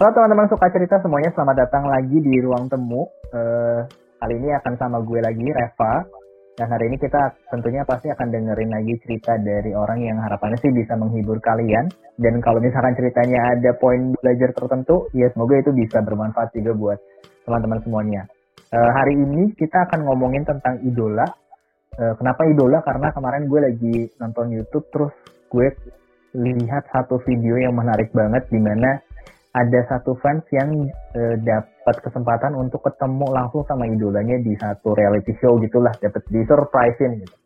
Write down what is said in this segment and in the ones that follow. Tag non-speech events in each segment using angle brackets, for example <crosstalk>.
Halo teman-teman suka cerita semuanya, selamat datang lagi di Ruang Temu. Uh, kali ini akan sama gue lagi, Reva. Dan hari ini kita tentunya pasti akan dengerin lagi cerita dari orang yang harapannya sih bisa menghibur kalian. Dan kalau misalkan ceritanya ada poin belajar tertentu, ya semoga itu bisa bermanfaat juga buat teman-teman semuanya. Uh, hari ini kita akan ngomongin tentang idola. Uh, kenapa idola? Karena kemarin gue lagi nonton YouTube, terus gue lihat satu video yang menarik banget di mana ada satu fans yang uh, dapat kesempatan untuk ketemu langsung sama idolanya di satu reality show gitulah dapat di surprisein gitu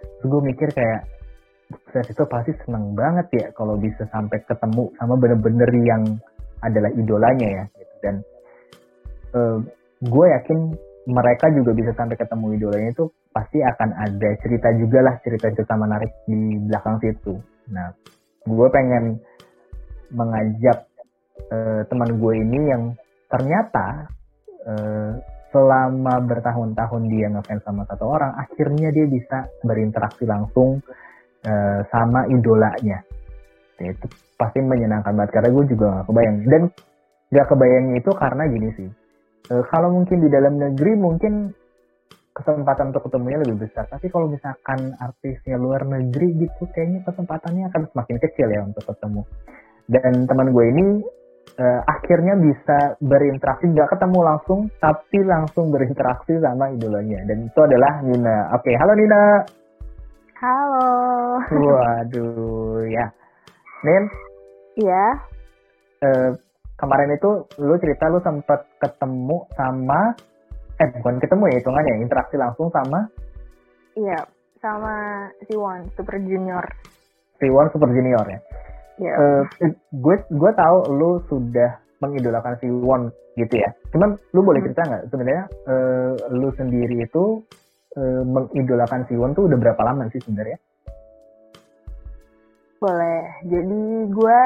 terus gue mikir kayak fans itu pasti seneng banget ya kalau bisa sampai ketemu sama bener-bener yang adalah idolanya ya gitu. dan uh, gue yakin mereka juga bisa sampai ketemu idolanya itu pasti akan ada cerita juga lah cerita-cerita menarik di belakang situ nah gue pengen mengajak uh, teman gue ini yang ternyata uh, selama bertahun-tahun dia ngefans sama satu orang, akhirnya dia bisa berinteraksi langsung uh, sama idolanya. Ya, itu pasti menyenangkan banget karena gue juga gak kebayang dan gak kebayang itu karena gini sih. Uh, kalau mungkin di dalam negeri mungkin kesempatan untuk ketemunya lebih besar. Tapi kalau misalkan artisnya luar negeri gitu, kayaknya kesempatannya akan semakin kecil ya untuk ketemu. Dan teman gue ini uh, akhirnya bisa berinteraksi nggak ketemu langsung tapi langsung berinteraksi sama idolanya dan itu adalah Nina. Oke, halo Nina. Halo. Waduh, ya. Nin? Iya. Uh, kemarin itu lu cerita lu sempat ketemu sama eh bukan ketemu ya hitungannya interaksi langsung sama Iya, sama Siwon Super Junior. Siwon Super Junior ya. Yeah. Uh, gue gue tahu lu sudah mengidolakan si Won gitu ya. Cuman lu boleh cerita nggak sebenarnya uh, lu sendiri itu uh, mengidolakan si Won tuh udah berapa lama sih sebenarnya? Boleh. Jadi gue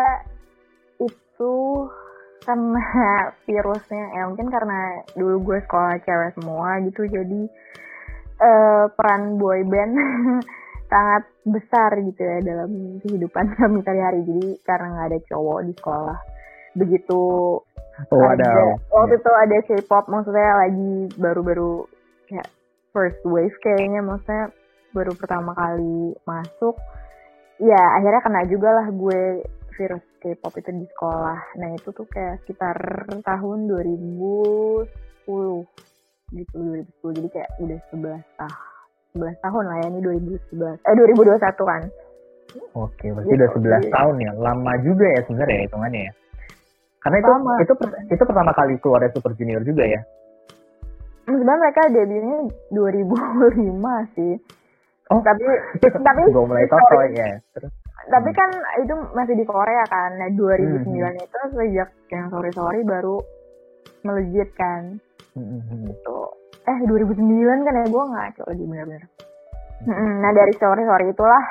itu karena virusnya ya mungkin karena dulu gue sekolah cewek semua gitu jadi uh, peran boy band <laughs> sangat besar gitu ya dalam kehidupan <laughs> kami sehari-hari. Jadi karena nggak ada cowok di sekolah begitu oh, ada, waktu itu ada K-pop maksudnya lagi baru-baru kayak first wave kayaknya maksudnya baru pertama kali masuk. Ya akhirnya kena juga lah gue virus K-pop itu di sekolah. Nah itu tuh kayak sekitar tahun 2010 gitu 2010 jadi kayak udah 11 tahun 11 tahun lah ya ini 2011 eh 2021 kan oke berarti gitu, udah 11 iya. tahun ya. Lama juga ya sebenarnya hitungannya ya. Karena itu Lama. itu itu pertama kali keluar dari Super Junior juga ya? Sebenarnya mereka debutnya 2005 sih. Oh tapi <laughs> tapi gue mulai tahu ya. Terus tapi kan itu masih di Korea kan. Nah 2009 hmm. itu sejak yang sorry sorry baru melejit kan. Hmm. itu eh 2009 kan ya gue ngaco lagi bener-bener nah dari story itulah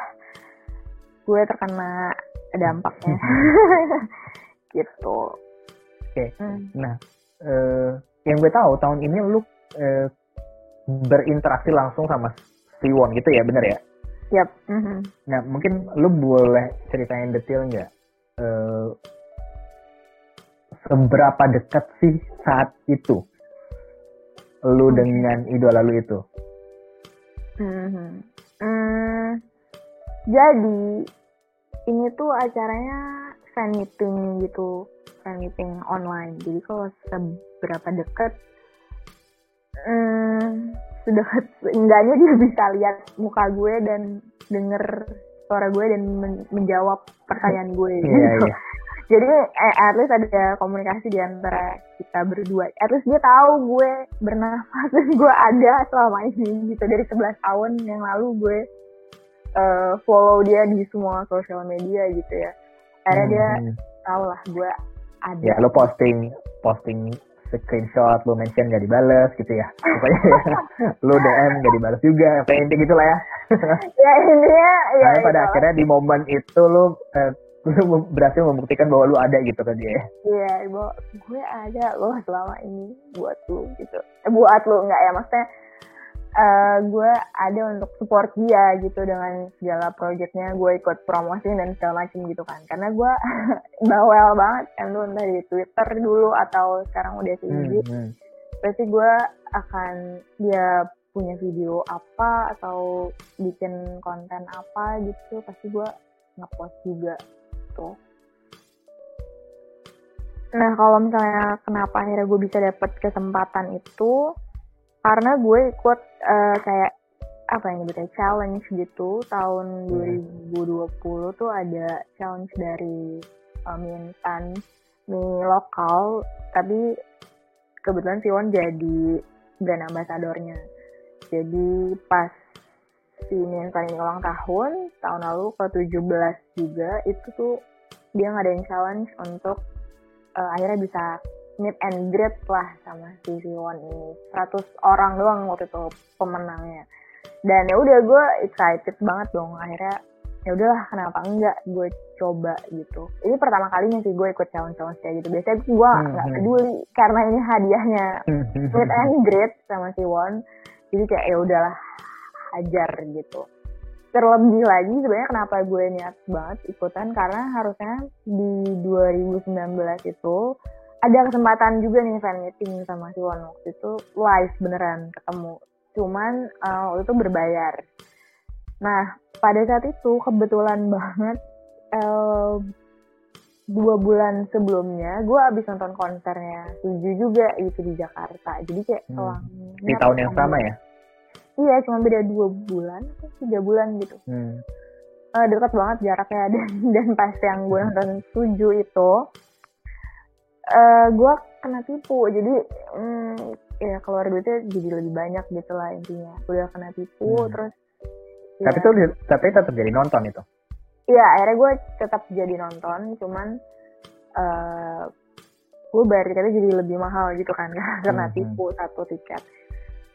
gue terkena dampaknya <laughs> gitu oke okay. hmm. nah uh, yang gue tahu tahun ini lu uh, berinteraksi langsung sama Siwon gitu ya bener ya Yap. Mm-hmm. Nah mungkin lu boleh ceritain detail nggak uh, seberapa dekat sih saat itu lu dengan idola lu itu? Hmm. Hmm. Jadi ini tuh acaranya fan meeting gitu, fan meeting online. Jadi kalau seberapa dekat, hmm, sedekat enggaknya dia bisa lihat muka gue dan denger suara gue dan men menjawab pertanyaan gue iya, gitu. Yeah, yeah jadi eh, at least ada komunikasi di antara kita berdua. At least dia tahu gue bernafas dan gue ada selama ini gitu. Dari 11 tahun yang lalu gue uh, follow dia di semua sosial media gitu ya. Akhirnya hmm. dia tahu lah gue ada. Ya lo posting posting screenshot lo mention gak dibales gitu ya. Pokoknya ya, <laughs> lo DM gak dibales juga kayak inti gitu lah ya. Ya intinya ya Tapi pada akhirnya di momen itu lo uh, <laughs> lu berhasil membuktikan bahwa lu ada gitu kan dia. Iya bahwa gue ada loh selama ini buat lu gitu. Eh, buat lu nggak ya maksudnya uh, gue ada untuk support dia gitu dengan segala projectnya gue ikut promosiin dan segala macam gitu kan. Karena gue <laughs> bawel banget kan lu entah di Twitter dulu atau sekarang udah di hmm, hmm. pasti gue akan dia punya video apa atau bikin konten apa gitu pasti gue ngepost juga tuh nah kalau misalnya kenapa akhirnya gue bisa dapet kesempatan itu karena gue ikut uh, kayak apa yang disebutnya challenge gitu. Tahun 2020 tuh ada challenge dari uh, mie instan mie lokal. Tapi kebetulan Siwon jadi brand ambasadornya jadi pas si mie instan ini ulang tahun tahun lalu ke 17 juga itu tuh dia ngadain challenge untuk uh, akhirnya bisa meet and greet lah sama si Siwon ini. 100 orang doang waktu itu pemenangnya. Dan ya udah gue excited banget dong. Akhirnya ya udahlah kenapa enggak gue coba gitu. Ini pertama kalinya sih gue ikut challenge challenge kayak gitu. Biasanya gue hmm, nggak hmm. peduli karena ini hadiahnya hmm, meet and greet sama Siwon. Jadi kayak ya udahlah hajar gitu. Terlebih lagi sebenarnya kenapa gue niat banget ikutan karena harusnya di 2019 itu ada kesempatan juga nih fan meeting sama si Won. Waktu itu live beneran ketemu. Cuman uh, waktu itu berbayar. Nah pada saat itu kebetulan banget uh, dua bulan sebelumnya gue abis nonton konsernya tujuh juga itu di Jakarta. Jadi kayak hmm. di tahun yang sama ya iya cuma beda dua bulan atau tiga bulan gitu hmm. uh, dekat banget jaraknya <laughs> dan dan pas yang gue nonton tujuh itu uh, eh, gue kena tipu jadi mm, ya keluar duitnya jadi lebih banyak gitu lah intinya udah kena tipu hmm. terus ya. tapi tuh tapi tetap jadi nonton itu iya akhirnya gue tetap jadi nonton cuman uh, eh, gue bayar tiketnya jadi lebih mahal gitu kan <laughs> karena hmm. tipu satu tiket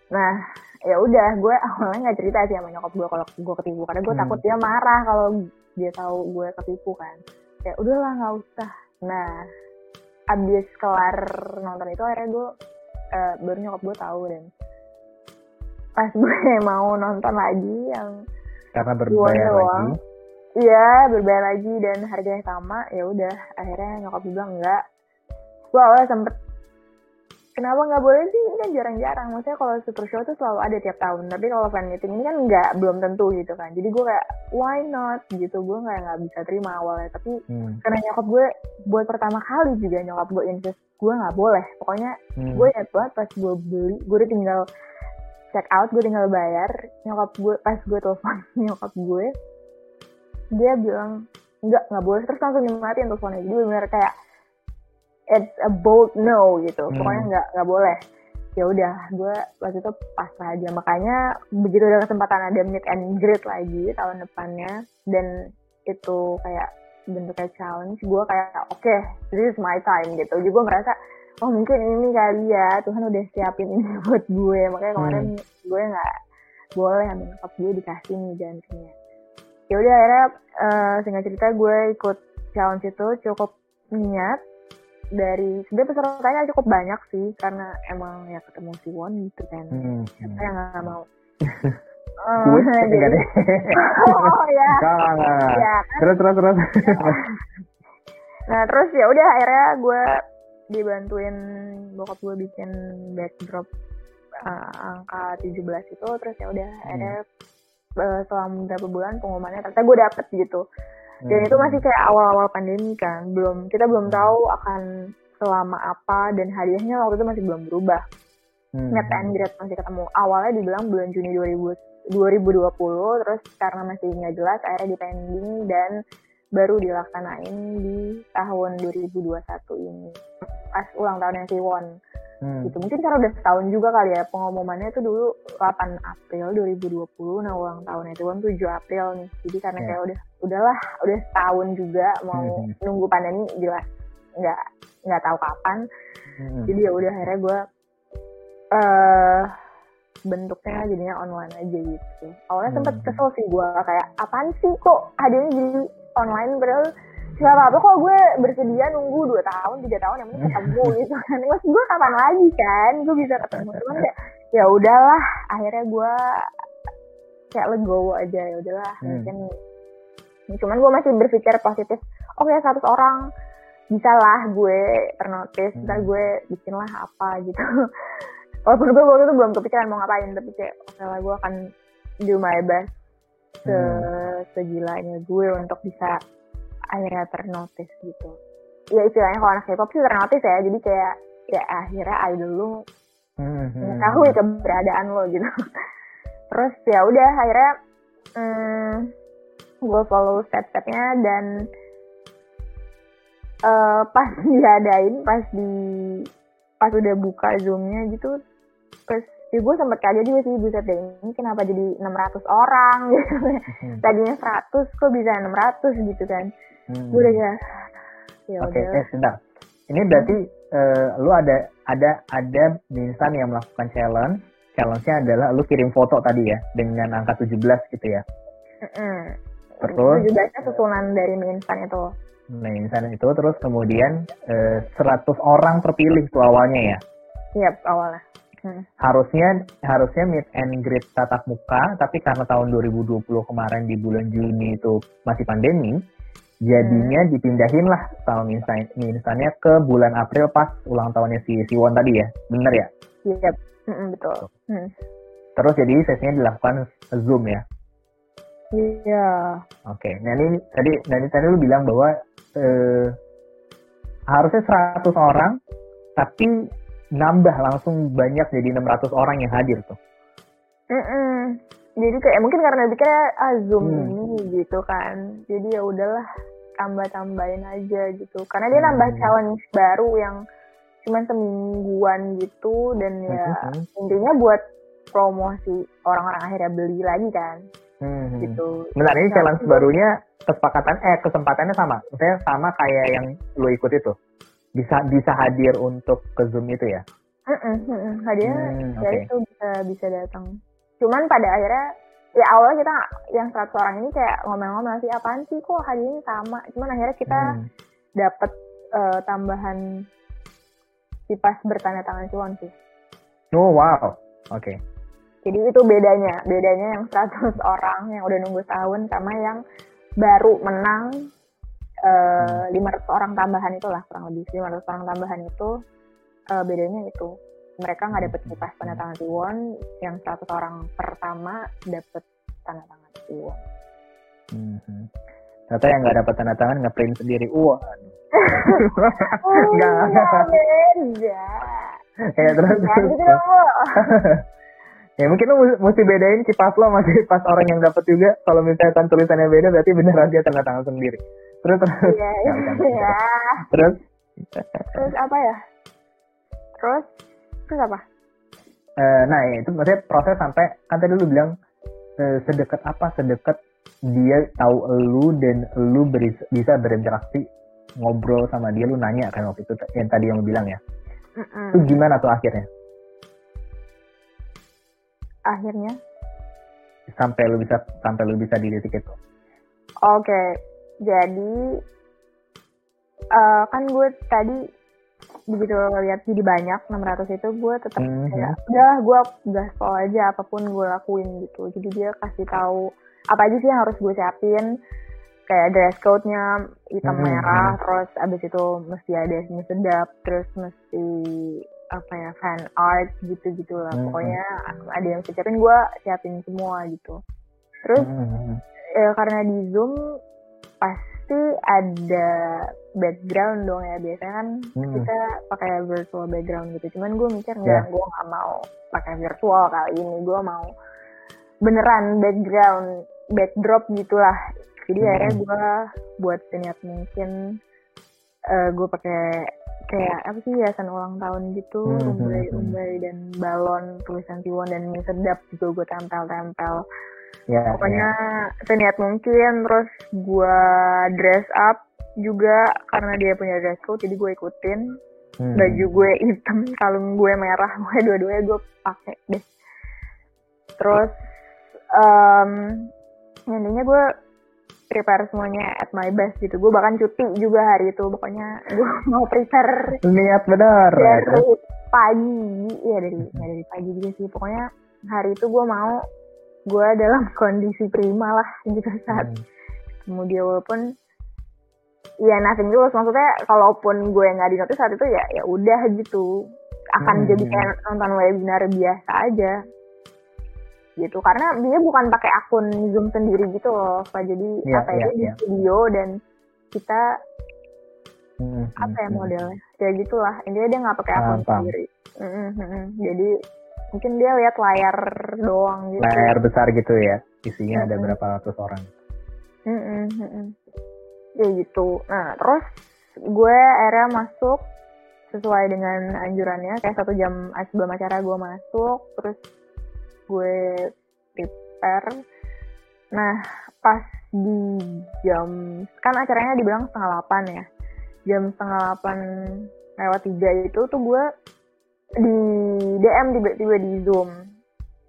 nah ya udah gue awalnya nggak cerita sih sama nyokap gue kalau gue ketipu karena gue hmm. takut dia marah kalau dia tahu gue ketipu kan. Ya udahlah nggak usah. Nah abis kelar nonton itu akhirnya gue uh, baru nyokap gue tahu dan. Pas gue <laughs> mau nonton lagi yang karena berbayar lagi. iya berbayar lagi dan harganya sama ya udah. Akhirnya nyokap gue bilang enggak gue awalnya sempet kenapa nggak boleh sih? Ini kan jarang-jarang. Maksudnya kalau super show tuh selalu ada tiap tahun. Tapi kalau fan meeting ini kan nggak belum tentu gitu kan. Jadi gue kayak why not? Gitu. Gue nggak nggak bisa terima awalnya. Tapi hmm. karena nyokap gue buat pertama kali juga nyokap gue insist gue nggak boleh. Pokoknya hmm. gue inget banget pas gue beli gue udah tinggal check out gue tinggal bayar nyokap gue pas gue telepon <laughs> nyokap gue dia bilang nggak nggak boleh. Terus langsung dimatiin teleponnya. Jadi benar kayak it's a bold no gitu. Hmm. pokoknya nggak nggak boleh. Ya udah gue waktu itu pas aja makanya begitu ada kesempatan ada meet and greet lagi tahun depannya dan itu kayak bentuknya challenge gue kayak oke okay, this is my time gitu. Jadi gue merasa oh mungkin ini kali ya Tuhan udah siapin ini <laughs> buat gue. Makanya kemarin hmm. gue nggak boleh ambil cup gue dikasih nih jantinya ya udah akhirnya uh, singkat cerita gue ikut challenge itu cukup niat dari sebenarnya pesertanya cukup banyak sih karena emang ya ketemu si Won gitu kan hmm. siapa yang nggak mau <laughs> Oh, jadi, <laughs> oh ya. Ya, kan? Terus terus terus. nah terus ya udah akhirnya gue dibantuin bokap gue bikin backdrop uh, angka 17 itu terus ya udah hmm. akhirnya uh, selama beberapa bulan pengumumannya ternyata gue dapet gitu dan itu masih kayak awal-awal pandemi kan. Belum kita belum hmm. tahu akan selama apa dan hadiahnya waktu itu masih belum berubah. Hmm. net and grade masih ketemu. Awalnya dibilang bulan Juni 2000, 2020 terus karena masih nggak jelas akhirnya dipending dan baru dilaksanain di tahun 2021 ini. Pas ulang tahunnya si Won Hmm. gitu mungkin karena udah setahun juga kali ya pengumumannya itu dulu 8 April 2020 nah ulang tahunnya itu kan 7 April nih jadi karena yeah. kayak udah udahlah udah setahun juga mau hmm. nunggu pandemi jelas nggak nggak tahu kapan hmm. jadi ya udah akhirnya gue uh, bentuknya jadinya online aja gitu awalnya sempet hmm. kesel sih gue kayak apaan sih kok hadiahnya jadi online padahal nggak apa-apa kok gue bersedia nunggu dua tahun tiga tahun yang penting ketemu <laughs> gitu kan mas gue kapan lagi kan gue bisa ketemu cuman kayak ya udahlah akhirnya gue kayak legowo aja ya udahlah Hmm. mungkin cuman gue masih berpikir positif oke satu orang bisa lah gue ternotis Hmm. ntar gue bikin lah apa gitu <laughs> walaupun gue waktu itu belum kepikiran mau ngapain tapi kayak oke lah gue akan do my best se Hmm. segilanya gue untuk bisa akhirnya ternotis gitu. Ya istilahnya kalau anak K-pop sih ternotis ya jadi kayak ya akhirnya idol lu Hmm, hmm, mengetahui keberadaan lo gitu. <laughs> Terus ya udah akhirnya hmm, gue follow step-stepnya dan eh, <laughs> pas diadain pas di pas udah buka zoomnya gitu terus ya gue sempet kaget juga sih buset deh ini kenapa jadi 600 orang gitu. Hmm. <laughs> tadinya 100 kok bisa 600 gitu kan Hmm. gue udah kayak ya Oke, udah eh sebentar. Ini berarti eh, lu ada ada ada insan yang melakukan challenge. Challenge-nya adalah lu kirim foto tadi ya dengan angka 17 gitu ya. Mm-mm. Terus 17-nya susunan dari instan itu nah insan itu terus kemudian eh, 100 orang terpilih tuh awalnya ya. Siap awalnya Harusnya harusnya meet and greet tatap muka, tapi karena tahun 2020 kemarin di bulan Juni itu masih pandemi, jadinya dipindahin lah tahun mie instannya ke bulan April pas ulang tahunnya si Siwon tadi ya. Bener ya? Siap Mm-mm, betul Hmm. Terus jadi sesinya dilakukan Zoom ya. Iya. Oke. Nah ini tadi tadi tadi lu bilang bahwa eh, harusnya 100 orang tapi nambah langsung banyak jadi 600 orang yang hadir tuh. Mm-mm. Jadi kayak mungkin karena pikirnya ah zoom Hmm. ini gitu kan. Jadi ya udahlah tambah-tambahin aja gitu. Karena dia Hmm. nambah challenge baru yang cuman semingguan gitu dan ya Mhm. intinya buat promosi orang-orang akhirnya beli lagi kan Hmm. gitu. Bentar ini Nah, challenge itu- barunya kesepakatan eh kesempatannya sama. Maksudnya sama kayak yang lu ikut itu. Bisa bisa hadir untuk ke Zoom itu ya. Mm-mm, mm-mm. Hadiahnya Hmm, ya oke. itu bisa bisa datang. Cuman pada akhirnya ya awalnya kita yang 100 orang ini kayak ngomel-ngomel sih apaan sih kok hadiahnya sama. Cuman akhirnya kita Hmm. dapat eh, tambahan kipas bertanda tangan cuan sih. Oh wow. Oke. Jadi itu bedanya, bedanya yang 100 <laughs> orang yang udah nunggu tahun sama yang baru menang eh 500 orang tambahan itulah kurang lebih 500 orang tambahan itu eh, bedanya itu mereka nggak dapet kipas tanda tangan Siwon yang 100 orang pertama dapet tanda tangan Siwon Mhm. Ternyata yang nggak dapat tanda tangan ngeprint sendiri. Wah. <laughs> oh, Nggak. beda <laughs> ya terus. Gitu lo <laughs> ya mungkin mus- mesti bedain kipas lo sama kipas orang yang dapat juga. Kalau misalkan tulisannya beda berarti beneran dia tanda tangan sendiri. Terus terus. iya bercanda, iya Terus terus apa ya terus terus apa? Eh, nah ya, itu maksudnya proses sampai kan tadi lu bilang eh, sedekat apa? Sedekat dia tahu lu dan lu beri- bisa berinteraksi ngobrol sama dia lu nanya kan waktu itu yang tadi yang lu bilang ya. Mm-mm. itu gimana tuh akhirnya? Akhirnya? Sampai lu bisa sampai lu bisa di titik itu. Oke, jadi eh, kan gue tadi begitu lihat jadi banyak 600 itu gue tetap Mhm. kayak udah gue gaspol aja apa pun gue lakuin gitu. Jadi dia kasih tahu apa aja sih yang harus gue siapin kayak dress code-nya hitam Mhm. merah, terus abis itu mesti ada mie sedap, terus mesti apa ya fan art gitu-gitu lah. Mhm. Pokoknya ada yang siapin gue siapin semua gitu. Terus Mhm. ya karena di zoom pasti ada background dong ya biasanya kan Hmm. kita pakai virtual background gitu cuman gue mikir nggak gue nggak mau pakai virtual kali ini gue mau beneran background backdrop gitulah jadi Hmm. akhirnya gue buat seniat mungkin eh gue pakai kayak apa sih hiasan ulang tahun gitu Hmm, umbai hmm, hmm. umbai dan balon tulisan Tiwon dan mie sedap juga gue tempel-tempel ya, pokoknya ya. seniat mungkin terus gua dress up juga karena dia punya dress code jadi gue ikutin. Hmm. baju gue hitam kalung gue merah gue dua-duanya gue pakai deh. Terus em intinya gue prepare semuanya at my best gitu. Gue bahkan cuti juga hari itu pokoknya gue <laughs> mau prepare. Niat benar. Ya, dari pagi. Ya dari ya dari pagi juga sih. Pokoknya hari itu gue mau gue dalam kondisi prima lah gitu saat Hmm. ketemu dia walaupun ya nothing tulus maksudnya kalaupun gue nggak di notice saat itu ya ya udah gitu akan Hmm. jadi kayak nonton webinar biasa aja gitu karena dia bukan pakai akun zoom sendiri gitu loh Pak. jadi Iya, apa ya iya, di iya. studio dan kita Hmm, apa ya hmm, hmm. modelnya kayak gitulah intinya dia nggak pakai akun Paham, sendiri Mm-mm, mm-mm. jadi mungkin dia lihat layar doang gitu. Layar besar gitu ya isinya ada Mm-mm. berapa ratus orang. Mm-mm, mm-mm. ya gitu. Nah terus gue akhirnya masuk sesuai dengan anjurannya. Kayak satu jam sebelum acara gue masuk terus gue prepare. Nah pas di jam kan acaranya dibilang setengah delapan ya. Jam setengah delapan lewat tiga itu tuh gue di DM tiba-tiba di zoom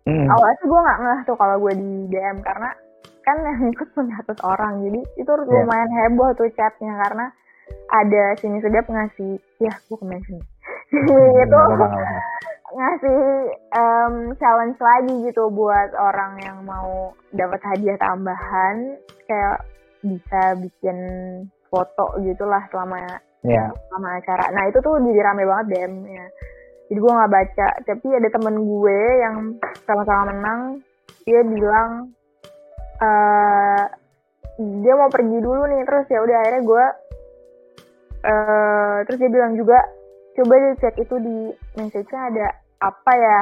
Hmm. awalnya sih gue nggak ngeh tuh kalau gue di DM karena kan <laughs> yang ikut 900 orang jadi itu Iya. lumayan heboh tuh chatnya karena ada sini sedap ngasih ya gue mention <laughs> Hmm, itu <laughs> ngasih em, challenge lagi gitu buat orang yang mau dapat hadiah tambahan kayak bisa bikin foto gitulah selama ya sama acara. Nah itu tuh jadi rame banget DM-nya. Jadi gue nggak baca, tapi ada temen gue yang sama-sama menang, dia bilang eh dia mau pergi dulu nih, terus ya udah akhirnya gue, eh terus dia bilang juga coba deh cek itu di message-nya ada apa ya,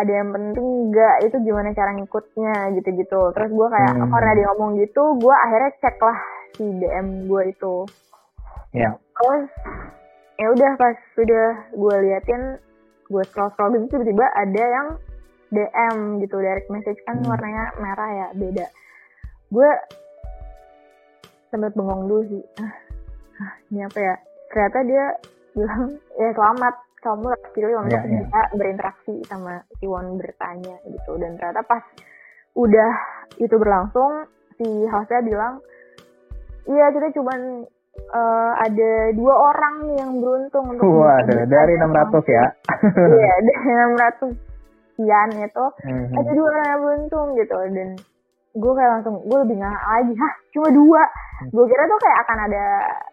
ada yang penting nggak? Itu gimana cara ngikutnya? Gitu-gitu. Terus gue kayak Hmm. karena dia ngomong gitu, gue akhirnya cek lah si DM gue itu. Ya terus ya udah pas sudah gue liatin gue scroll scroll gitu tiba-tiba ada yang DM gitu direct message kan Hmm. warnanya merah ya beda. Gue sempat bengong dulu sih. Ah, ah, ini apa ya? Ternyata dia bilang ya selamat. Kamu pilih untuk Ya, ya. bisa berinteraksi sama si Won bertanya gitu. Dan ternyata pas udah itu berlangsung si hostnya bilang iya kita cuman eh, ada dua orang nih yang beruntung untuk waduh dari 600 ya iya <laughs> dari 600 sekian itu Mhm. ada dua orang yang beruntung gitu dan gue kayak langsung gue lebih nggak lagi hah cuma dua gue kira tuh kayak akan ada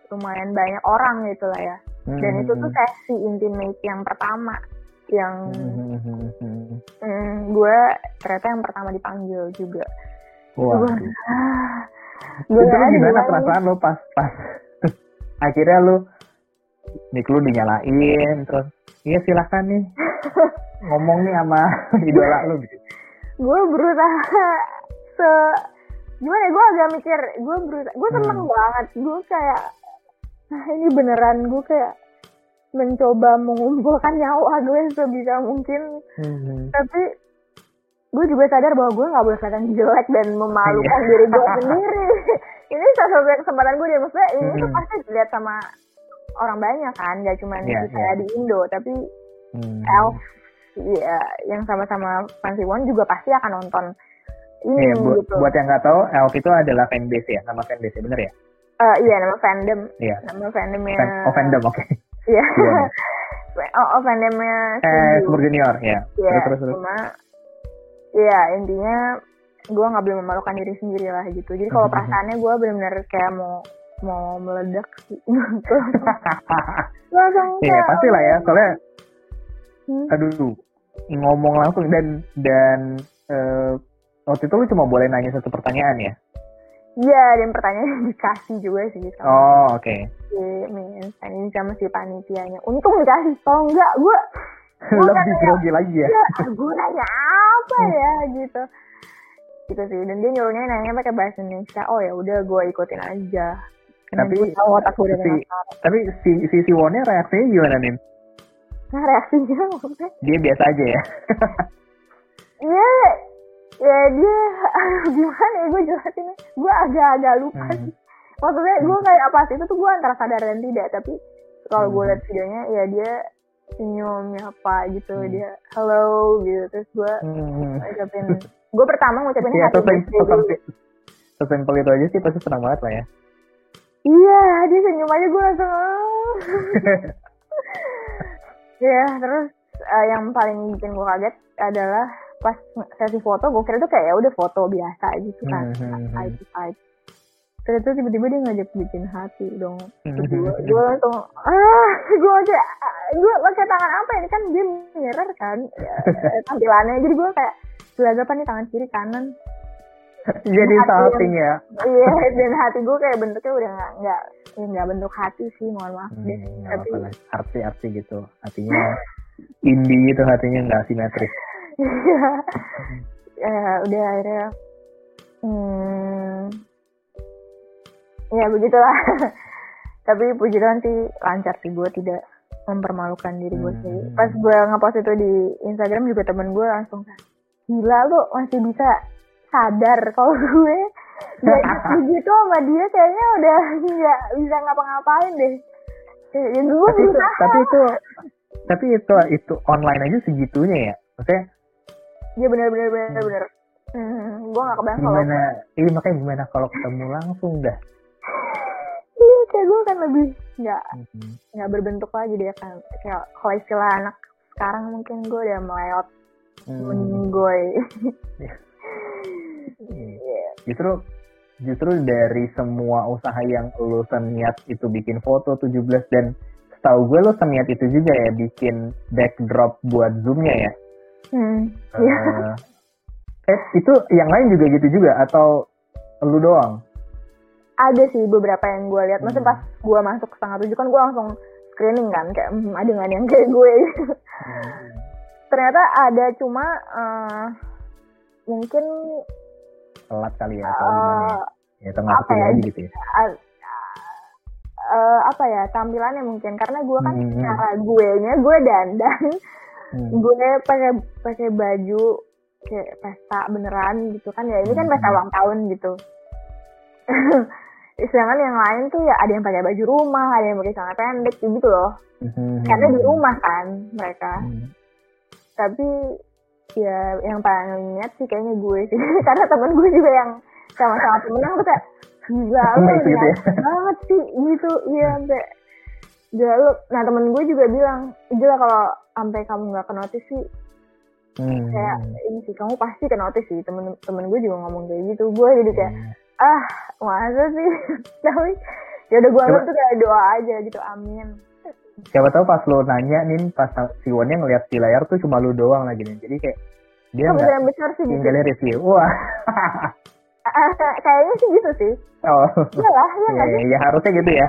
lumayan banyak orang gitu lah ya dan itu tuh Mhm. sesi intimate yang pertama yang Mhm. mm, gue ternyata yang pertama dipanggil juga Wah. gue gue itu nggak gimana perasaan lu pas pas akhirnya lu mic lu dinyalain terus iya silahkan nih ngomong nih sama <laughs> idola lu gitu gue berusaha se gimana ya gue agak mikir gue berusaha gue seneng Hmm. banget gue kayak nah ini beneran gue kayak mencoba mengumpulkan nyawa gue sebisa mungkin Mhm. tapi gue juga sadar bahwa gue nggak boleh kelihatan jelek dan memalukan Iya. diri gue sendiri <laughs> ini salah satu kesempatan gue deh maksudnya ini tuh Hmm. pasti dilihat sama orang banyak kan gak cuma Iya, kita iya. di Indo tapi Mhm. Elf ya yang sama-sama Fancy One juga pasti akan nonton ini Iya, buat, gitu. buat yang nggak tahu, Elf itu adalah fanbase ya, nama fanbase ya, bener ya? Eh, iya nama fandom, Iya. nama fandomnya. Fan, oh fandom, oke. Iya. Gimana? <laughs> <laughs> oh, oh fandomnya. eh. Super Junior, ya. Iya, Terus, terus, terus. cuma Iya intinya gue nggak boleh memalukan diri sendiri lah gitu. Jadi kalau <laughs> perasaannya gue benar-benar kayak mau mau meledak sih. <laughs> Gitu. Langsung Iya, pasti lah ya, soalnya, Hmm. aduh, ngomong langsung dan dan eh, waktu itu lu cuma boleh nanya satu pertanyaan ya? Iya dan pertanyaannya dikasih juga sih sama Oh, oke. si Miss ini sama si panitianya. Untung dikasih, kalau enggak gue <laughs> Lebih grogi lagi ya? ya gue nanya apa ya gitu gitu sih dan dia nyuruhnya nanya pakai bahasa Indonesia oh ya udah gue ikutin aja Karena Tapi tahu otak gue udah si, tapi si si si Wonnya reaksinya gimana nih? nah reaksinya maksudnya Dia biasa aja ya? <laughs> iya ya dia gimana ya gue jelasinnya gue agak-agak lupa Hmm. sih maksudnya gue kayak pas itu tuh gue antara sadar dan tidak tapi kalau gue Hmm. liat videonya ya dia senyum apa gitu Hmm. dia hello gitu terus gue Hmm. ngucapin gue pertama ngucapin Iya, happy sesimpel, birthday dulu. sesimpel, itu aja sih pasti senang banget lah ya. Iya, dia senyum aja gue langsung. <laughs> Ya, terus uh, yang paling bikin gue kaget adalah pas sesi foto gue kira tuh kayak ya udah foto biasa gitu kan. Hmm, hmm, side to side terus tiba-tiba dia ngajak bikin hati dong terus gue langsung ah! <laughs> Gue kayak gue pakai tangan apa ini? Kan dia mirror kan ya, <laughs> tampilannya. Jadi gue kayak gelagapan nih tangan kiri kanan Jadi salting ya. iya <laughs> dan hati gue kayak bentuknya udah nggak nggak ya nggak bentuk hati sih mohon maaf Hmm, deh tapi lah. Arti-arti gitu. Hatinya indie gitu, hatinya nggak simetris. ya <laughs> udah akhirnya hmm, ya begitulah <laughs> tapi puji Tuhan sih lancar sih gue tidak mempermalukan diri gue Hmm. sendiri pas gue ngepost itu di Instagram juga temen gue langsung gila lu masih bisa sadar kalau <laughs> gue gak gitu sama dia kayaknya udah nggak bisa ngapa-ngapain deh ya gue Tapi itu, tapi itu, tapi itu, itu online aja segitunya ya. Maksudnya ya bener-bener bener-bener hmm, gue gak kebayang kalau gimana? Ini makanya gimana kalau ketemu langsung dah. iya kayak gue kan lebih nggak Hmm. nggak berbentuk lagi dia kan kayak kalau istilah anak sekarang mungkin gue udah meleot Hmm. meninggoy Iya. Justru justru dari semua usaha yang lu seniat itu bikin foto 17 dan setahu gue lu seniat itu juga ya bikin backdrop buat zoomnya ya. hmm. Iya. Eh, eh, itu yang lain juga gitu juga atau lu doang? ada sih beberapa yang gue lihat maksudnya Hmm. pas gue masuk setengah tujuh kan gue langsung screening kan kayak hmm, ada nggak yang kayak gue ternyata ada cuma eh, mungkin Telat kali ya atau gimana ya? tengah apa ya? aja gitu ya. a- eh, apa ya tampilannya mungkin karena gue kan Hmm. cara gue nya gue dandan Hmm. gue pakai pakai baju kayak pesta beneran gitu kan ya ini kan pesta Hmm. ulang tahun gitu <laughs> sedangkan yang lain tuh ya ada yang pakai baju rumah ada yang pakai celana pendek gitu loh Hmm. karena di rumah kan mereka Hmm. Tapi ya yang paling niat sih kayaknya gue sih. <laughs> Karena temen gue juga yang sama-sama pemenang tuh kayak gila lu Nice gitu ya. banget sih? Gitu iya sampai gila lu nah temen gue juga bilang gila kalau sampai kamu nggak ke notice sih. Hmm. kayak ini sih kamu pasti ke notice sih. Temen temen gue juga ngomong kayak gitu. Gue jadi kayak Hmm. ah masa sih? <laughs> Tapi ya udah gue anggap tuh kayak doa aja gitu amin Siapa tahu pas lu nanya nih pas si Wonnya ngeliat di layar tuh cuma lu doang lagi nih. Jadi kayak dia nggak besar sih gitu tinggalnya review. Wah. Ah, kayaknya sih gitu sih Oh. iyalah iya ya, nggak sih ya, harusnya gitu ya.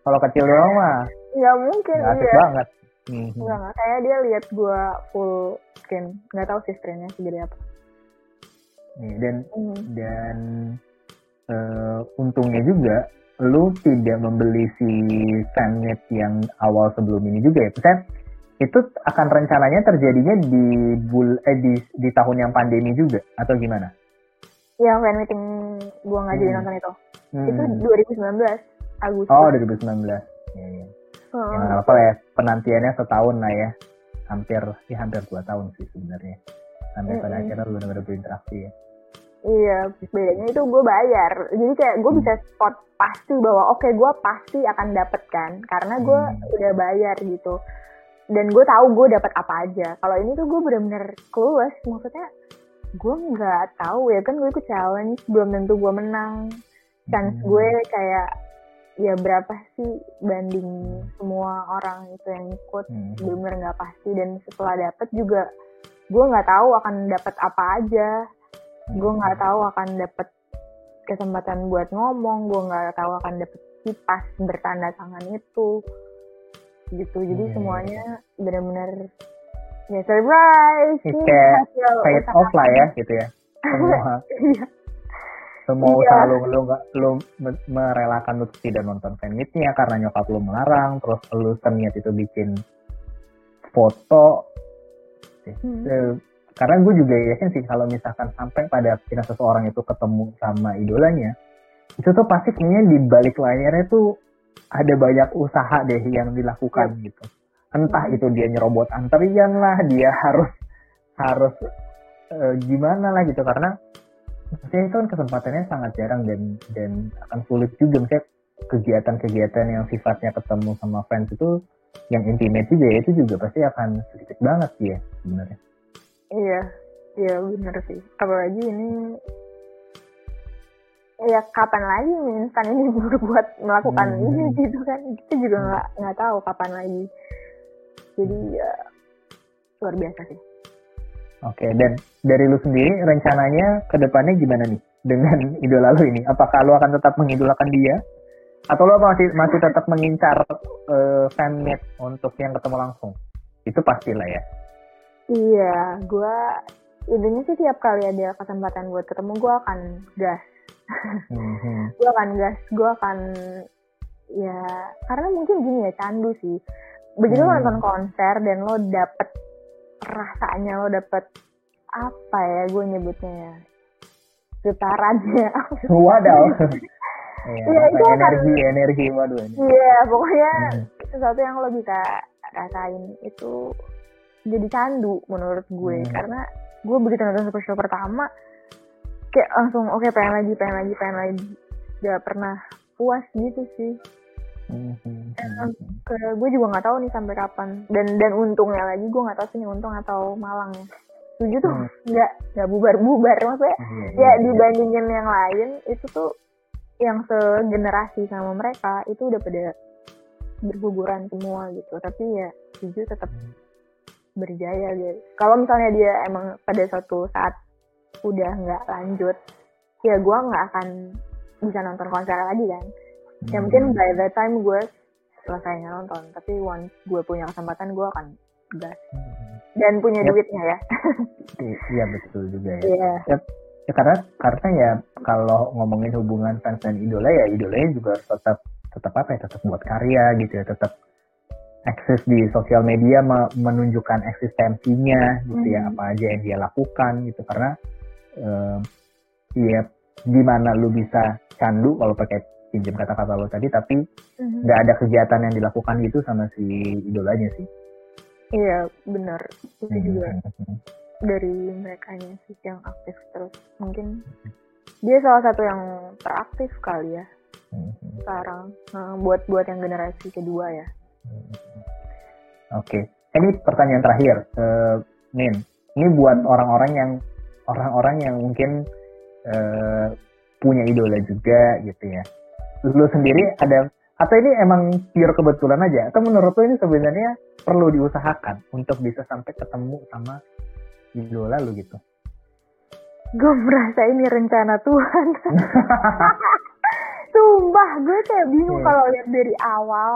Kalau kecil doang mah nggak mungkin nggak asik iya banget. Hmm. Enggak, enggak. Kayak dia lihat gua full skin. Nggak tahu sih strainnya segede apa. Nih, Dan Hmm. dan eh, untungnya juga lu tidak membeli si fanmade yang awal sebelum ini juga ya. Misalnya itu akan rencananya terjadinya di bul eh di di tahun yang pandemi juga atau gimana? Yang fan meeting gua nggak jadi Hmm. nonton itu. Hmm. Itu 2019 Agustus. Oh, 2019. Ya, ya. Hmm. Ya, apa ya, penantiannya setahun lah ya. Hampir, ya hampir dua tahun sih sebenarnya. Sampai pada Mm-mm. akhirnya lu benar-benar berinteraksi ya. Iya, bedanya itu gue bayar. Jadi kayak gue Hmm. bisa spot pasti bahwa oke gue pasti akan dapet kan, karena gue Hmm. udah bayar gitu. Dan gue tahu gue dapat apa aja. Kalau ini tuh gue bener-bener clueless. Maksudnya gue nggak tahu ya kan gue ikut challenge, belum tentu gue menang. Chance Hmm. gue kayak ya berapa sih banding semua orang itu yang ikut Hmm. bener nggak pasti dan setelah dapet juga gue nggak tahu akan dapat apa aja gue nggak tahu akan dapet kesempatan buat ngomong gue nggak tahu akan dapet kipas bertanda tangan itu gitu jadi Hmm. semuanya benar-benar ya surprise nih kayak Paid usaha off lah ya gitu ya. <laughs> Semua Iya. semua Iya. usaha lu lu nggak lu me- merelakan lu tidak nonton fanmeetnya karena nyokap lu melarang terus lu seniat itu bikin foto Hmm. Karena gue juga yakin sih kalau misalkan sampai pada akhirnya seseorang itu ketemu sama idolanya itu tuh pasti kayaknya di balik layarnya tuh ada banyak usaha deh yang dilakukan gitu. Entah itu dia nyerobot antrian lah dia harus harus eh, gimana lah gitu. Karena maksudnya itu kan kesempatannya sangat jarang dan dan akan sulit juga. Misalnya kegiatan-kegiatan yang sifatnya ketemu sama fans itu yang intimate juga ya itu juga pasti akan sedikit banget sih ya sebenarnya iya iya bener sih. Apalagi ini ya kapan lagi mie instan ini <laughs> buat melakukan Hmm. ini gitu kan. Kita juga nggak nggak tahu kapan lagi. Jadi ya luar biasa sih. Oke dan dari lu sendiri rencananya ke depannya gimana nih dengan <laughs> idola lu ini? Apakah lu akan tetap mengidolakan dia? Atau lu masih masih tetap mengincar uh, fanmate untuk yang ketemu langsung? Itu pastilah ya iya gue intinya sih tiap kali ada kesempatan buat ketemu gue akan gas Mhm. gue akan gas gue akan ya karena mungkin gini ya candu sih begitu lo Hmm. nonton konser dan lo dapet rasanya lo dapet apa ya gue nyebutnya ya getarannya <laughs> wadaw Iya, Iya, itu akan- energi energi waduh iya pokoknya Hmm. sesuatu yang lo bisa rasain itu jadi candu menurut gue. Hmm. karena gue begitu nonton super show pertama kayak langsung oke pengen lagi pengen lagi pengen lagi. Gak pernah puas gitu sih. Mhm. ke gue juga nggak tahu nih sampai kapan. Dan dan untungnya lagi gue nggak tahu sih ini untung atau malang ya. Tujuh tuh? Hmm. nggak nggak bubar bubar maksudnya Iya, ya dibandingin yang lain itu tuh yang segenerasi sama mereka itu udah pada berguguran semua gitu. Tapi ya tujuh tetap berjaya gitu. Kalau misalnya dia emang pada suatu saat udah nggak lanjut ya gue nggak akan bisa nonton konser lagi kan. Ya Mhm. mungkin by the time gue selesai nonton tapi once gue punya kesempatan gue akan gas. Mhm. dan punya Yep. duitnya ya. Iya betul juga ya. Iya. Ya karena karena ya kalau ngomongin hubungan fans dan idola ya idolanya juga tetap tetap apa ya tetap buat karya gitu ya tetap akses di sosial media me- menunjukkan eksistensinya gitu ya Mhm. apa aja yang dia lakukan gitu karena eh, ya gimana lu bisa candu kalau pakai pinjam kata-kata lo tadi tapi Mhm. nggak ada kegiatan yang dilakukan gitu sama si idolanya sih iya benar itu juga Mhm. dari mereka sih yang aktif terus mungkin dia salah satu yang teraktif kali ya Mhm. sekarang Nah, buat buat yang generasi kedua ya Oke, ini pertanyaan terakhir, Min. Ini buat orang-orang yang orang-orang yang mungkin eh, punya idola juga gitu ya. Lu sendiri ada atau ini emang pure kebetulan aja? Atau menurut lu ini sebenarnya perlu diusahakan untuk bisa sampai ketemu sama idola lu gitu? gue merasa ini rencana Tuhan <laughs> sumpah gue kayak bingung Iya. kalau lihat dari awal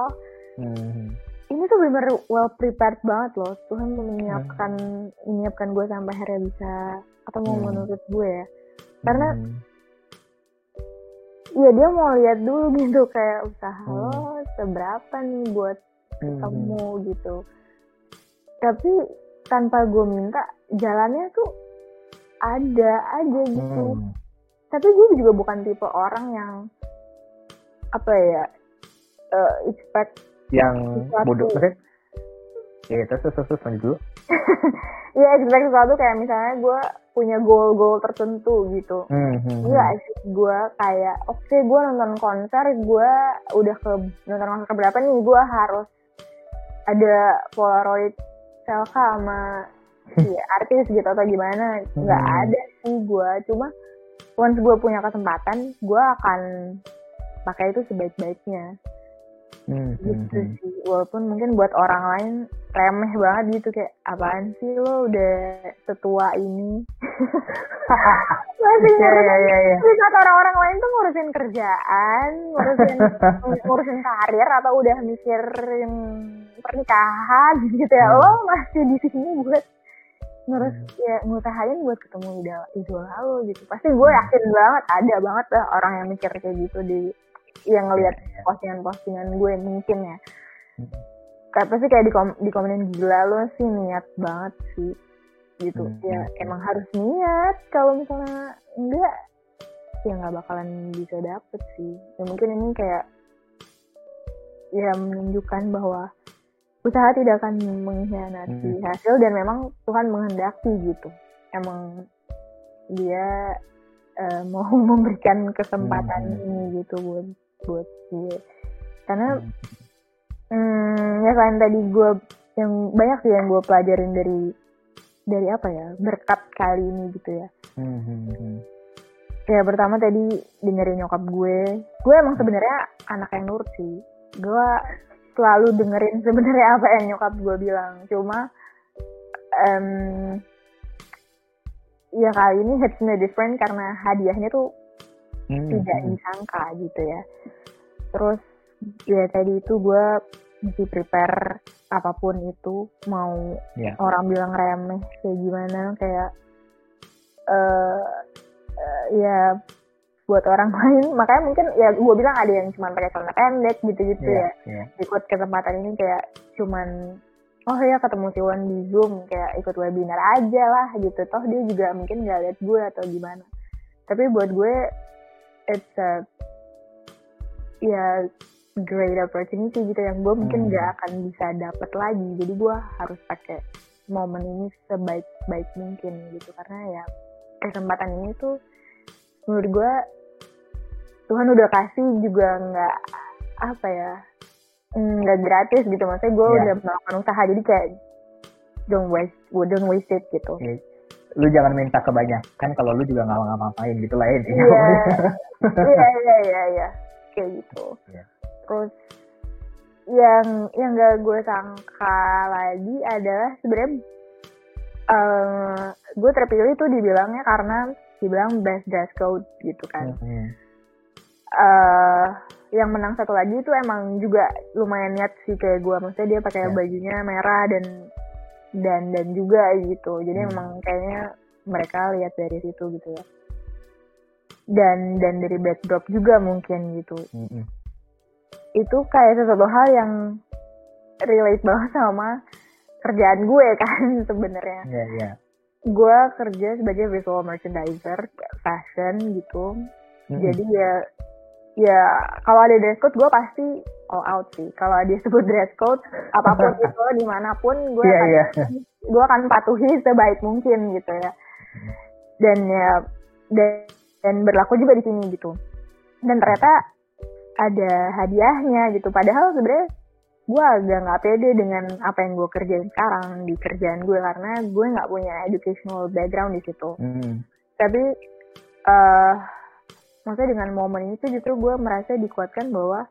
Hmm. ini tuh bener well prepared banget loh Tuhan menyiapkan menyiapkan gue sampai akhirnya bisa ketemu Hmm. menurut gue ya karena Hmm. Iya dia mau lihat dulu <laughs> gitu kayak usaha Hmm. lo seberapa nih buat Hmm. ketemu gitu. Tapi tanpa gue minta jalannya tuh ada aja gitu. Hmm. Tapi gue juga bukan tipe orang yang apa ya eh, expect Yang Sesuatu. bodoh, maksudnya? Ya, terus terus terus lanjut dulu. <laughs> ya expect sesuatu kayak misalnya gue punya goal-goal tertentu gitu. Hmm, hmm, hmm. Sih, gue kayak oke gue nonton konser, gue udah ke nonton konser keberapa nih, gue harus ada polaroid selfie sama <laughs> si artis gitu atau gimana, nggak Hmm. ada sih gue, cuma once gue punya kesempatan, gue akan pakai itu sebaik-baiknya Hmm, hmm, gitu hmm. sih, walaupun mungkin buat orang lain remeh banget gitu kayak apaan sih lo udah setua ini <laughs> masih iya, iya. di saat orang-orang lain tuh ngurusin kerjaan, ngurusin <laughs> ngurusin karir atau udah mikirin pernikahan gitu ya. Hmm. Lo masih di sini buat ngurus ya ngusahain buat ketemu idola idola lo gitu. Pasti gue Hmm. yakin banget ada banget lah orang yang mikir kayak gitu di yang ngelihat Iya, iya. postingan-postingan gue mungkin ya. Kayak pasti kayak di kom di komenin gila lo sih niat banget sih gitu Hmm. ya emang harus niat kalau misalnya enggak ya nggak bakalan bisa dapet sih ya mungkin ini kayak ya menunjukkan bahwa usaha tidak akan mengkhianati Hmm. hasil dan memang Tuhan menghendaki gitu emang dia eh, <laughs> mau memberikan kesempatan Hmm. ini gitu buat buat gue. Karena Hmm. hmm, ya selain tadi gue yang banyak sih yang gue pelajarin dari dari apa ya berkat kali ini gitu ya. Hmm, hmm, hmm. ya pertama tadi dengerin nyokap gue. Gue emang sebenarnya anak yang nurut sih. Gue selalu dengerin sebenarnya apa yang nyokap gue bilang. Cuma em, ya kali ini hitsnya different karena hadiahnya tuh Hmm, tidak hmm. disangka gitu ya terus ya tadi itu gue mesti prepare apa pun itu mau Ya. orang bilang remeh kayak gimana kayak eh eh, ya buat orang <laughs> lain makanya mungkin ya gue bilang ada yang cuma pakai celana pendek gitu-gitu Iya, ya iya. ikut kesempatan ini kayak cuman oh ya ketemu si Wan di Zoom kayak ikut webinar aja lah gitu toh dia juga mungkin nggak lihat gue atau gimana tapi buat gue it's a ya great opportunity gitu yang gue mungkin Hmm. nggak akan bisa dapet lagi jadi gue harus pakai momen ini sebaik-baik mungkin gitu karena ya kesempatan ini tuh menurut gue Tuhan udah kasih juga nggak apa ya nggak gratis gitu maksudnya gue Iya. udah melakukan usaha jadi kayak don't waste don't waste it gitu Iya. Lu jangan minta kebanyakan kalau lu juga nggak ngapa-ngapain gitu lah intinya. Iya, <laughs> iya, iya, iya, iya, kayak gitu. Iya. Terus yang yang gak gue sangka lagi adalah sebenarnya eh gue terpilih tuh dibilangnya karena dibilang best dress code gitu kan. Hmm. eh yang menang satu lagi itu emang juga lumayan niat sih kayak gue maksudnya dia pakai Ya. bajunya merah dan dan dan juga gitu. Jadi Hmm. emang kayaknya mereka lihat dari situ gitu ya. Dan dan dari backdrop juga mungkin gitu. Hmm, itu kayak sesuatu hal yang relate banget sama kerjaan gue kan <laughs> sebenarnya. Iya, iya. gue kerja sebagai visual merchandiser fashion gitu. Hmm, jadi ya ya kalau ada dress code gue pasti all out sih. Kalau dia sebut dress code apa pun <laughs> itu di mana pun gue Iya, akan iya. gue akan patuhi sebaik mungkin gitu ya. Dan ya dan, dan berlaku juga di sini gitu. Dan ternyata ada hadiahnya gitu. Padahal sebenarnya gue agak nggak pede dengan apa yang gue kerjain sekarang di kerjaan gue karena gue nggak punya educational background di situ. Hmm. tapi eh maksudnya dengan momen ini tuh justru gue merasa dikuatkan bahwa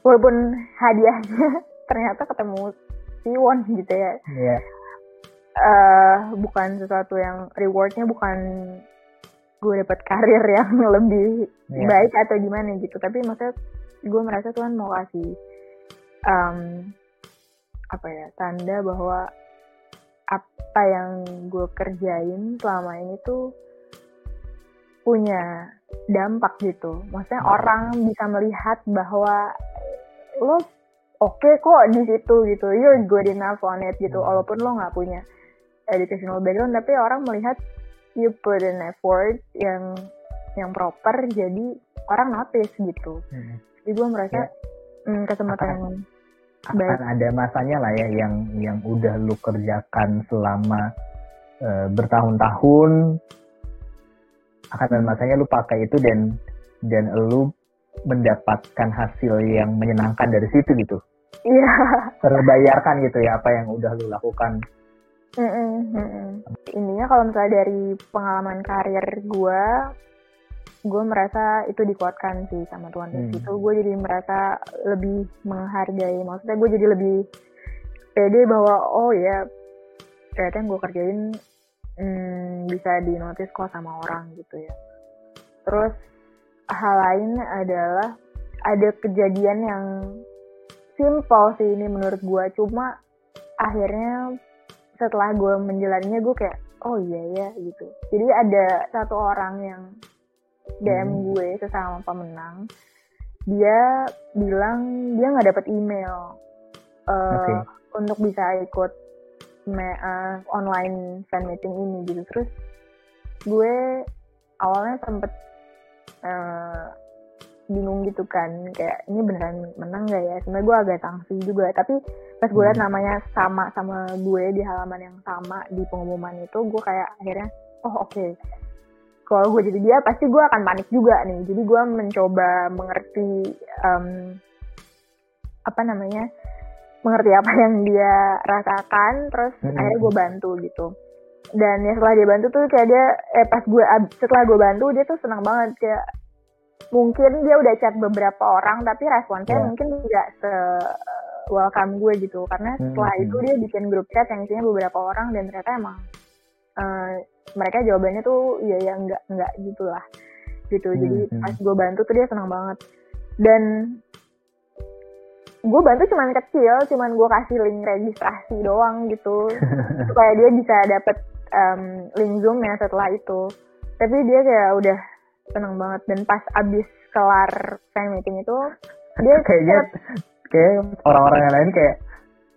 walaupun hadiahnya <laughs> ternyata ketemu Siwon gitu ya Iya. eh bukan sesuatu yang rewardnya bukan gue dapat karir <laughs> yang lebih Iya. baik atau gimana gitu tapi maksudnya gue merasa Tuhan mau kasih em, apa ya tanda bahwa apa yang gue kerjain selama ini tuh punya dampak gitu maksudnya Hmm. orang bisa melihat bahwa lo oke kok di situ gitu you're good enough on it gitu Hmm. walaupun lo nggak punya educational background tapi orang melihat you put in effort yang yang proper jadi orang notice gitu Hmm. jadi gue merasa hmm, kesempatan Akan- akan ada masanya lah ya yang yang udah lu kerjakan selama eh, bertahun-tahun akan ada masanya lu pakai itu dan dan lu mendapatkan hasil yang menyenangkan dari situ gitu. Iya. Terbayarkan gitu ya apa yang udah lu lakukan. Mm-mm, mm-mm. intinya kalau misalnya dari pengalaman karir gue gue merasa itu dikuatkan sih sama Tuhan Hmm. situ gue jadi merasa lebih menghargai. Maksudnya gue jadi lebih pede bahwa oh ya ternyata yang gue kerjain hmm, bisa dinotis kok sama orang gitu ya terus hal lain adalah ada kejadian yang simple sih ini menurut gue cuma akhirnya setelah gue menjalaninya gue kayak oh iya ya gitu jadi ada satu orang yang DM Hmm. gue sesama pemenang dia bilang dia nggak dapat email eh, Oke. untuk bisa ikut me- eh, online fan meeting ini gitu. Terus gue awalnya sempet eh, bingung gitu kan. Kayak ini beneran menang gak ya? Sebenarnya gue agak tangsi juga. Tapi pas gue liat Hmm. namanya sama sama gue di halaman yang sama di pengumuman itu gue kayak akhirnya oh oke. Kalau gue jadi dia pasti gue akan panik juga nih. Jadi gue mencoba mengerti em, apa namanya mengerti apa yang dia rasakan terus Hmm. akhirnya gue bantu gitu dan ya setelah dia bantu tuh kayak dia eh pas gue setelah gue bantu dia tuh senang banget kayak mungkin dia udah chat beberapa orang tapi responsnya Ya. mungkin nggak se welcome gue gitu karena Hmm, setelah hmm. itu dia bikin grup chat yang isinya beberapa orang dan ternyata emang eh, mereka jawabannya tuh ya ya nggak nggak gitulah gitu Hmm, jadi hmm. pas gue bantu tuh dia senang banget dan gue bantu cuman kecil cuman gue kasih link registrasi doang gitu. <laughs> Supaya dia bisa dapet em, link zoom ya setelah itu. Tapi dia kayak udah seneng banget. Dan pas abis kelar fan meeting itu dia <laughs> kayaknya kayak orang-orang yang lain kayak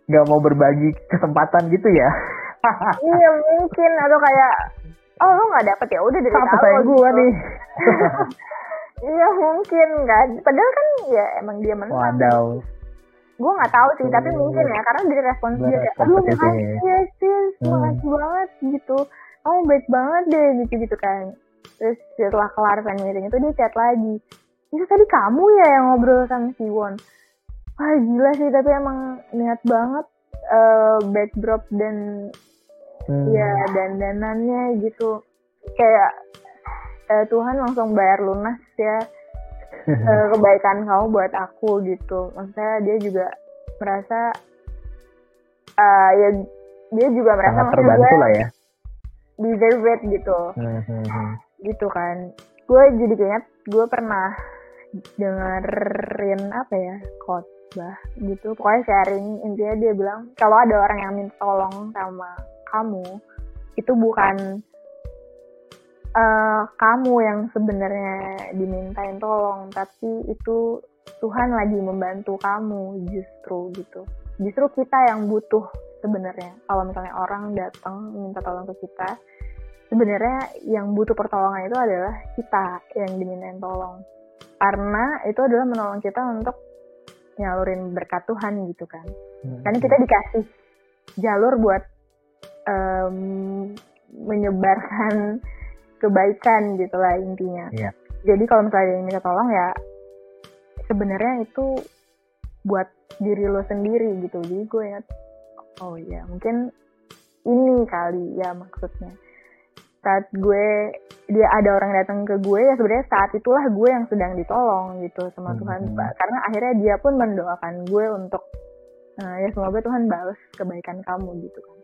nggak mau berbagi kesempatan gitu ya. <laughs> Iya mungkin. Atau kayak oh lo nggak dapet ya? Udah dari apa awal saya gitu. nih. Iya mungkin. Kan padahal kan ya emang dia menang. Wadaw gue nggak tahu sih tapi Hmm. mungkin ya karena dari respons dia kayak aduh makasih ya sis? Hmm. makasih banget gitu? Kamu baik banget deh gitu gitu kan. Terus setelah kelar fan meeting itu dia chat lagi. Itu tadi kamu ya yang ngobrol sama si Won. Wah gila sih tapi emang niat banget eh backdrop dan Hmm. ya dandanannya gitu. Kayak eh, Tuhan langsung bayar lunas ya <laughs> eh, kebaikan kamu buat aku gitu. Maksudnya dia juga merasa eh, ya dia juga merasa sangat terbantu lah ya. deserve it gitu. Hmm, hmm, hmm. gitu kan. Gue jadi keinget gue pernah dengerin apa ya khotbah gitu. Pokoknya sharing intinya dia bilang kalau ada orang yang minta tolong sama kamu itu bukan eh, kamu yang sebenarnya dimintain tolong tapi itu Tuhan lagi membantu kamu justru gitu. Justru kita yang butuh sebenarnya. Kalau misalnya orang datang minta tolong ke kita sebenarnya yang butuh pertolongan itu adalah kita yang dimintain tolong. Karena itu adalah menolong kita untuk nyalurin berkat Tuhan gitu kan. Hmm. karena kita dikasih jalur buat em, menyebarkan kebaikan gitu lah intinya Iya. jadi kalau misalnya ada yang minta tolong ya sebenarnya itu buat diri lo sendiri gitu jadi gue ingat oh iya mungkin ini kali ya maksudnya saat gue dia ada orang datang ke gue ya sebenarnya saat itulah gue yang sedang ditolong gitu sama Hmm. Tuhan karena akhirnya dia pun mendoakan gue untuk "Eh, ya semoga Tuhan balas kebaikan kamu gitu kan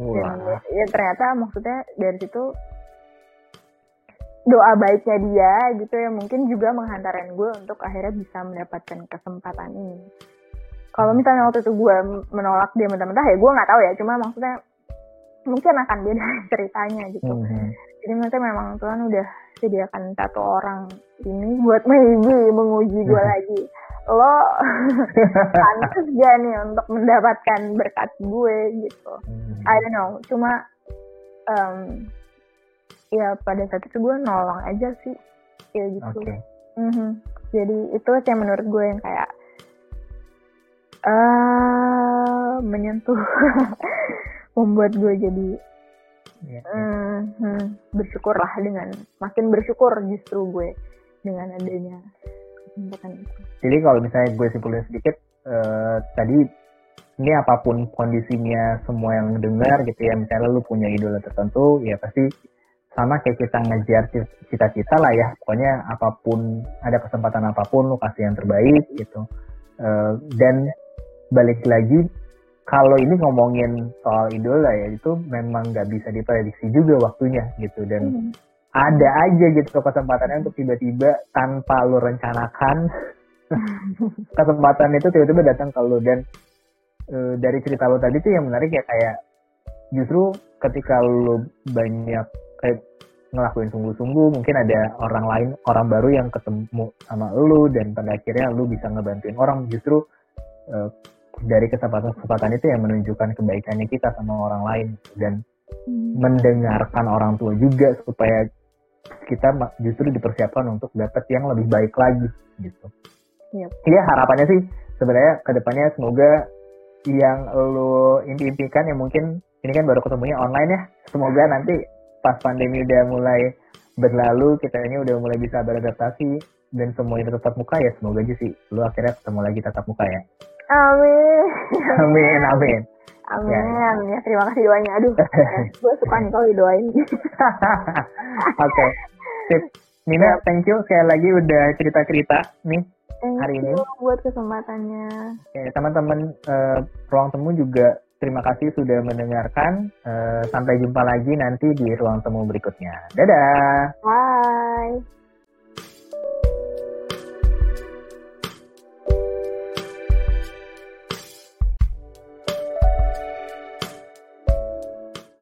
dan Wah. ya, ya ternyata maksudnya dari situ doa baiknya dia gitu ya. Mungkin juga menghantarkan gue untuk akhirnya bisa mendapatkan kesempatan ini. Kalau misalnya waktu itu gue menolak dia mentah-mentah ya gue nggak tahu ya. Cuma maksudnya mungkin akan beda <laughs> ceritanya gitu. Hmm, hmm. jadi maksudnya memang Tuhan udah sediakan satu orang ini buat maybe menguji gue lagi. Lo <laughs> pantas gak nih untuk mendapatkan berkat gue gitu? Hmm. I don't know. Cuma em, ya pada saat itu gue nolong aja sih ya gitu Oke. Mhm. jadi itu sih yang menurut gue yang kayak eh menyentuh <laughs> membuat gue jadi Iya, iya. mhm, bersyukurlah dengan makin bersyukur justru gue dengan adanya kesempatan itu Jadi kalau misalnya gue simpulin sedikit, eh, tadi ini apa pun kondisinya semua yang dengar gitu ya, misalnya lu punya idola tertentu, ya pasti sama kayak kita ngejar ci- cita-cita lah ya. Pokoknya apa pun, ada kesempatan apa pun, lu kasih yang terbaik gitu. Eh, dan balik lagi, kalau ini ngomongin soal idola ya, itu memang nggak bisa diprediksi juga waktunya gitu. Dan Mhm. ada aja gitu kesempatannya untuk tiba-tiba tanpa lu rencanakan <laughs> kesempatan itu tiba-tiba datang ke lu dan e, dari cerita lu tadi tuh yang menarik ya kayak justru ketika lu banyak kayak ngelakuin sungguh-sungguh mungkin ada orang lain orang baru yang ketemu sama lu dan pada akhirnya lu bisa ngebantuin orang justru e, dari kesempatan-kesempatan itu yang menunjukkan kebaikannya kita sama orang lain dan Mhm. mendengarkan orang tua juga supaya kita justru dipersiapkan untuk dapat yang lebih baik lagi gitu. Yep. Iya harapannya sih sebenarnya ke depannya semoga yang lo impi-impikan ya mungkin ini kan baru ketemunya online ya. Semoga nanti pas pandemi udah mulai berlalu kita ini udah mulai bisa beradaptasi dan semuanya tetap muka ya semoga aja sih lo akhirnya ketemu lagi tatap muka ya. Amin. Amin, amin. Amin, Ya, amin ya. Terima kasih doanya. Aduh, <laughs> gue suka nih kalau didoain. <laughs> Oke, sip. Nina, thank you sekali lagi udah cerita-cerita nih. Thank Hari ini. you buat kesempatannya. Oke, teman-teman eh, ruang temu juga terima kasih sudah mendengarkan. Eh, sampai jumpa lagi nanti di ruang temu berikutnya. Dadah. Bye.